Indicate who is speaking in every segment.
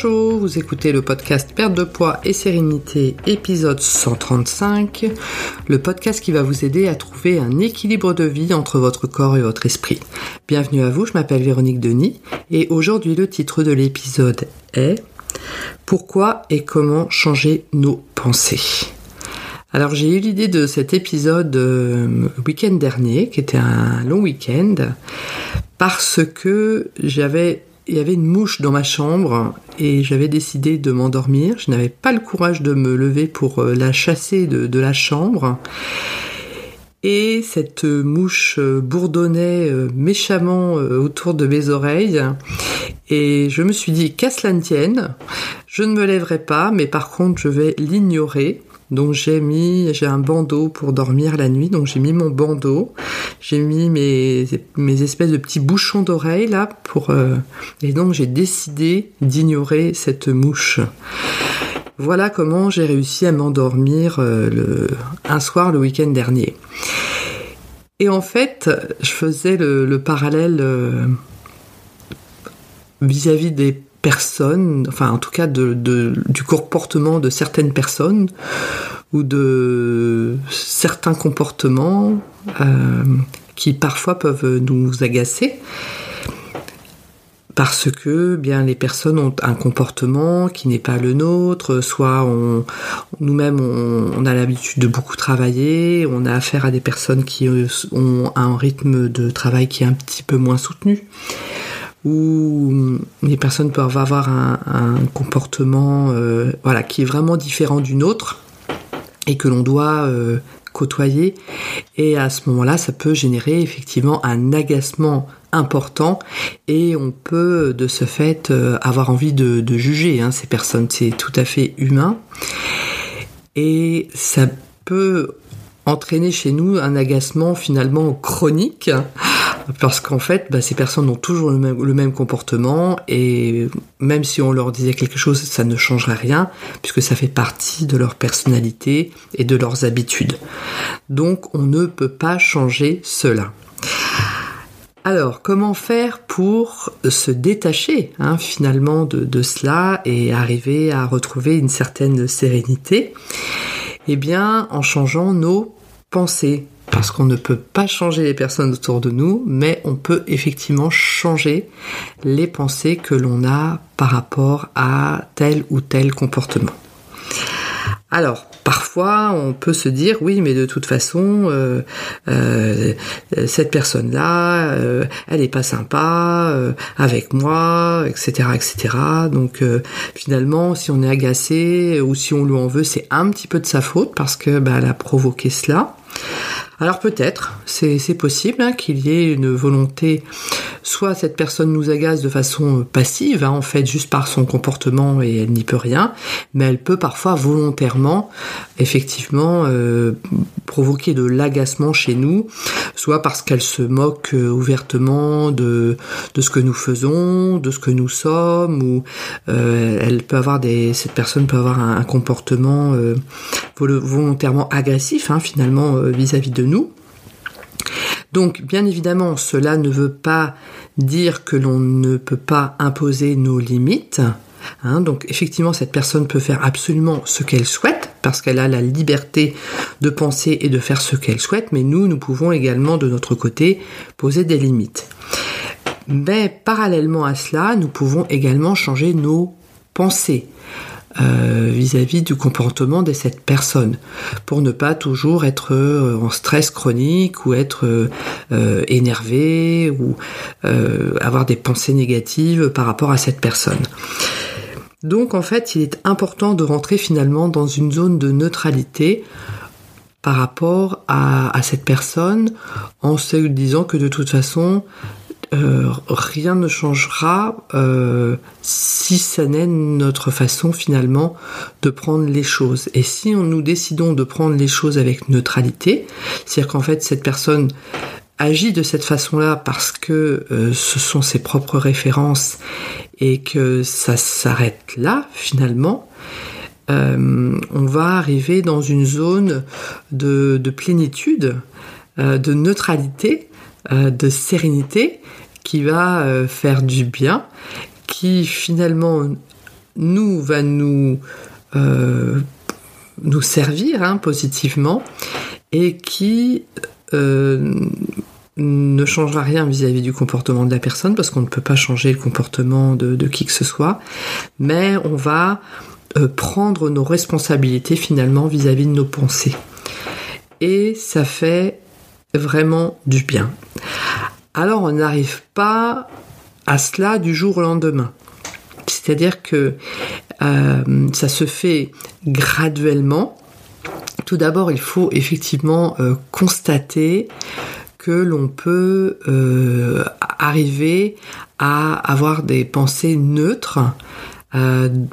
Speaker 1: Bonjour, vous écoutez le podcast Perte de poids et sérénité, épisode 135, le podcast qui va vous aider à trouver un équilibre de vie entre votre corps et votre esprit. Bienvenue à vous, je m'appelle Véronique Denis et aujourd'hui le titre de l'épisode est Pourquoi et comment changer nos pensées? Alors j'ai eu l'idée de cet épisode euh, le week-end dernier, qui était un long week-end, parce que j'avais il y avait une mouche dans ma chambre et j'avais décidé de m'endormir. Je n'avais pas le courage de me lever pour euh, la chasser de, la chambre. Et cette mouche euh, bourdonnait euh, méchamment autour de mes oreilles. Et je me suis dit, qu'à cela ne tienne, je ne me lèverai pas, mais par contre, je vais l'ignorer. Donc j'ai mis, j'ai un bandeau pour dormir la nuit, donc j'ai mis mon bandeau, j'ai mis mes, espèces de petits bouchons d'oreilles là pour, euh, et donc j'ai décidé d'ignorer cette mouche. Voilà comment j'ai réussi à m'endormir euh, un soir le week-end dernier. Et en fait, je faisais le, parallèle vis à -vis des personnes, enfin en tout cas du comportement de certaines personnes ou de certains comportements euh, qui parfois peuvent nous agacer parce que bien les personnes ont un comportement qui n'est pas le nôtre, soit nous-mêmes on, on, a l'habitude de beaucoup travailler, on a affaire à des personnes qui ont un rythme de travail qui est un petit peu moins soutenu où les personnes peuvent avoir un, comportement euh, voilà, qui est vraiment différent d'une autre et que l'on doit euh, côtoyer. Et à ce moment-là, ça peut générer effectivement un agacement important et on peut de ce fait euh, avoir envie de, juger hein, ces personnes. C'est tout à fait humain. Et ça peut entraîner chez nous un agacement finalement chronique parce qu'en fait, bah, ces personnes ont toujours le même, comportement et même si on leur disait quelque chose, ça ne changerait rien puisque ça fait partie de leur personnalité et de leurs habitudes. Donc on ne peut pas changer cela. Alors, comment faire pour se détacher hein, finalement de, cela et arriver à retrouver une certaine sérénité? Eh bien, en changeant nos pensées parce qu'on ne peut pas changer les personnes autour de nous, mais on peut effectivement changer les pensées que l'on a par rapport à tel ou tel comportement. Alors, parfois, on peut se dire, oui, mais de toute façon, euh, euh, cette personne-là, euh, elle n'est pas sympa avec moi, etc., etc. Donc, finalement, si on est agacé ou si on lui en veut, c'est un petit peu de sa faute parce que bah, a provoqué cela. Alors peut-être, c'est possible hein, qu'il y ait une volonté, soit cette personne nous agace de façon passive, hein, en fait juste par son comportement et elle n'y peut rien, mais elle peut parfois volontairement, effectivement, euh, provoquer de l'agacement chez nous, soit parce qu'elle se moque euh, ouvertement de, ce que nous faisons, de ce que nous sommes, ou euh, elle peut avoir des, cette personne peut avoir un, comportement volontairement agressif, hein, finalement vis-à-vis de Donc, bien évidemment, cela ne veut pas dire que l'on ne peut pas imposer nos limites. Hein. donc effectivement, cette personne peut faire absolument ce qu'elle souhaite parce qu'elle a la liberté de penser et de faire ce qu'elle souhaite, mais nous, nous pouvons également de notre côté poser des limites. Mais parallèlement à cela, nous pouvons également changer nos pensées. Euh, vis-à-vis du comportement de cette personne pour ne pas toujours être euh, en stress chronique ou être euh, énervé ou avoir des pensées négatives par rapport à cette personne. Donc en fait, il est important de rentrer finalement dans une zone de neutralité par rapport à, à cette personne en se disant que de toute façon, euh, rien ne changera euh, si ça n'est notre façon finalement de prendre les choses. Et si nous décidons de prendre les choses avec neutralité, c'est-à-dire qu'en fait cette personne agit de cette façon-là parce que euh, ce sont ses propres références et que ça s'arrête là finalement, on va arriver dans une zone de plénitude, de neutralité, de sérénité qui va euh, faire du bien, qui finalement nous va nous euh, servir hein, positivement et qui euh, ne changera rien vis-à-vis du comportement de la personne parce qu'on ne peut pas changer le comportement de, qui que ce soit, mais on va euh, prendre nos responsabilités finalement vis-à-vis de nos pensées. Et ça fait vraiment du bien. Alors on n'arrive pas à cela du jour au lendemain. C'est-à-dire que euh, ça se fait graduellement. Tout d'abord, il faut effectivement euh, constater que l'on peut euh, arriver à avoir des pensées neutres,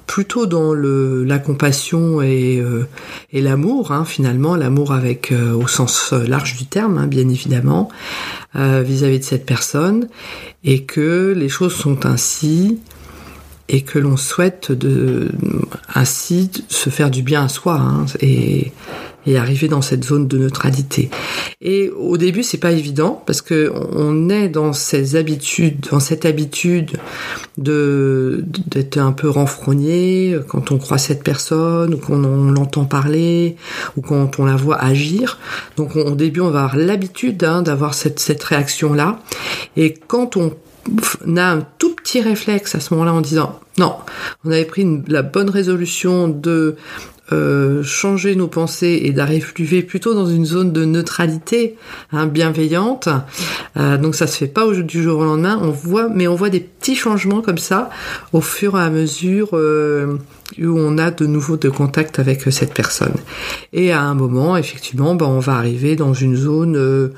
Speaker 1: plutôt dans le, la compassion et, et l'amour, hein, finalement, l'amour avec au sens large du terme, hein, bien évidemment, vis-à-vis -vis de cette personne, et que les choses sont ainsi et que l'on souhaite de, ainsi se faire du bien à soi hein, et, et, arriver dans cette zone de neutralité. Et au début, c'est pas évident parce que on est dans ces habitudes, dans cette habitude de d'être un peu renfrogné quand on croit cette personne ou qu'on l'entend parler ou quand on la voit agir. Donc au début, on va avoir l'habitude hein, d'avoir cette, cette réaction là. Et quand on on a un tout petit réflexe à ce moment-là en disant non, on avait pris la bonne résolution de euh, changer nos pensées et d'arriver plutôt dans une zone de neutralité hein, bienveillante. Euh, donc ça se fait pas du jour au lendemain. On voit, mais on voit des petits changements comme ça au fur et à mesure euh, où on a de nouveau de contact avec cette personne. Et à un moment, effectivement, ben, on va arriver dans une zone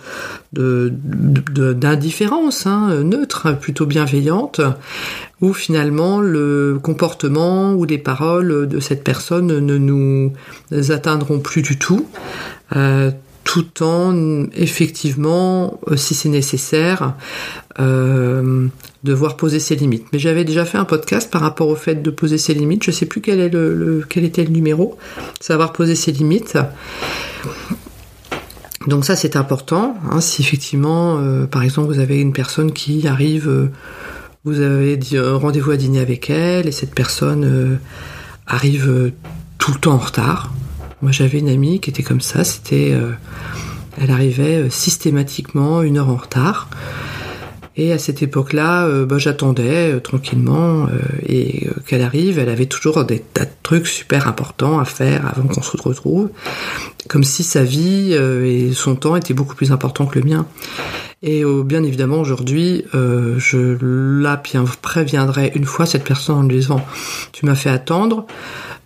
Speaker 1: d'indifférence, hein, neutre, plutôt bienveillante, où finalement le comportement ou les paroles de cette personne ne nous atteindront plus du tout, euh, tout en effectivement, euh, si c'est nécessaire, euh, devoir poser ses limites. Mais j'avais déjà fait un podcast par rapport au fait de poser ses limites. Je sais plus quel est le, quel était le numéro. Savoir poser ses limites. Donc ça c'est important. Hein, si effectivement, par exemple, vous avez une personne qui arrive vous avez rendez-vous à dîner avec elle et cette personne euh, arrive euh, tout le temps en retard. Moi j'avais une amie qui était comme ça, c'était euh, elle arrivait systématiquement une heure en retard. Et à cette époque-là, bah, j'attendais tranquillement et qu'elle arrive, elle avait toujours des tas de trucs super importants à faire avant qu'on se retrouve, comme si sa vie et son temps étaient beaucoup plus importants que le mien. Et euh, bien évidemment, aujourd'hui, euh, je la préviendrai une fois cette personne en lui disant Tu m'as fait attendre.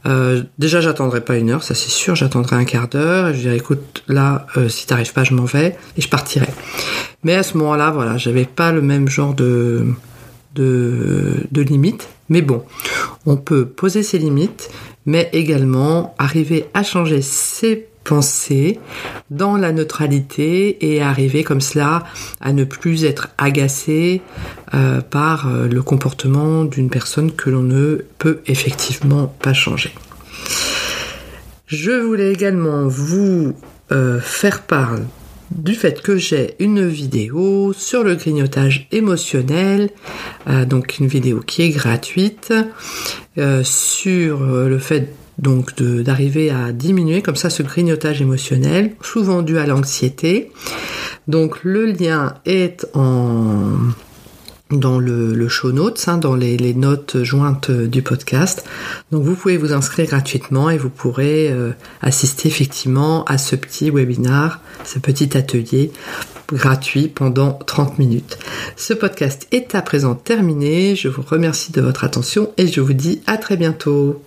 Speaker 1: Euh, déjà, j'attendrai pas une heure, ça c'est sûr, j'attendrai un quart d'heure je dirai écoute, là, si t'arrives pas, je m'en vais et je partirai. Mais à ce moment-là, voilà, j'avais pas le même genre de, de, de limites. Mais bon, on peut poser ses limites, mais également arriver à changer ses penser dans la neutralité et arriver comme cela à ne plus être agacé euh, par euh, le comportement d'une personne que l'on ne peut effectivement pas changer. Je voulais également vous euh, faire part du fait que j'ai une vidéo sur le grignotage émotionnel, donc une vidéo qui est gratuite, sur le fait donc d'arriver à diminuer comme ça ce grignotage émotionnel, souvent dû à l'anxiété. Donc le lien est en dans le, show notes, hein, dans les, notes jointes du podcast. Donc vous pouvez vous inscrire gratuitement et vous pourrez euh, assister effectivement à ce petit webinar, ce petit atelier gratuit pendant 30 minutes. Ce podcast est à présent terminé. Je vous remercie de votre attention et je vous dis à très bientôt.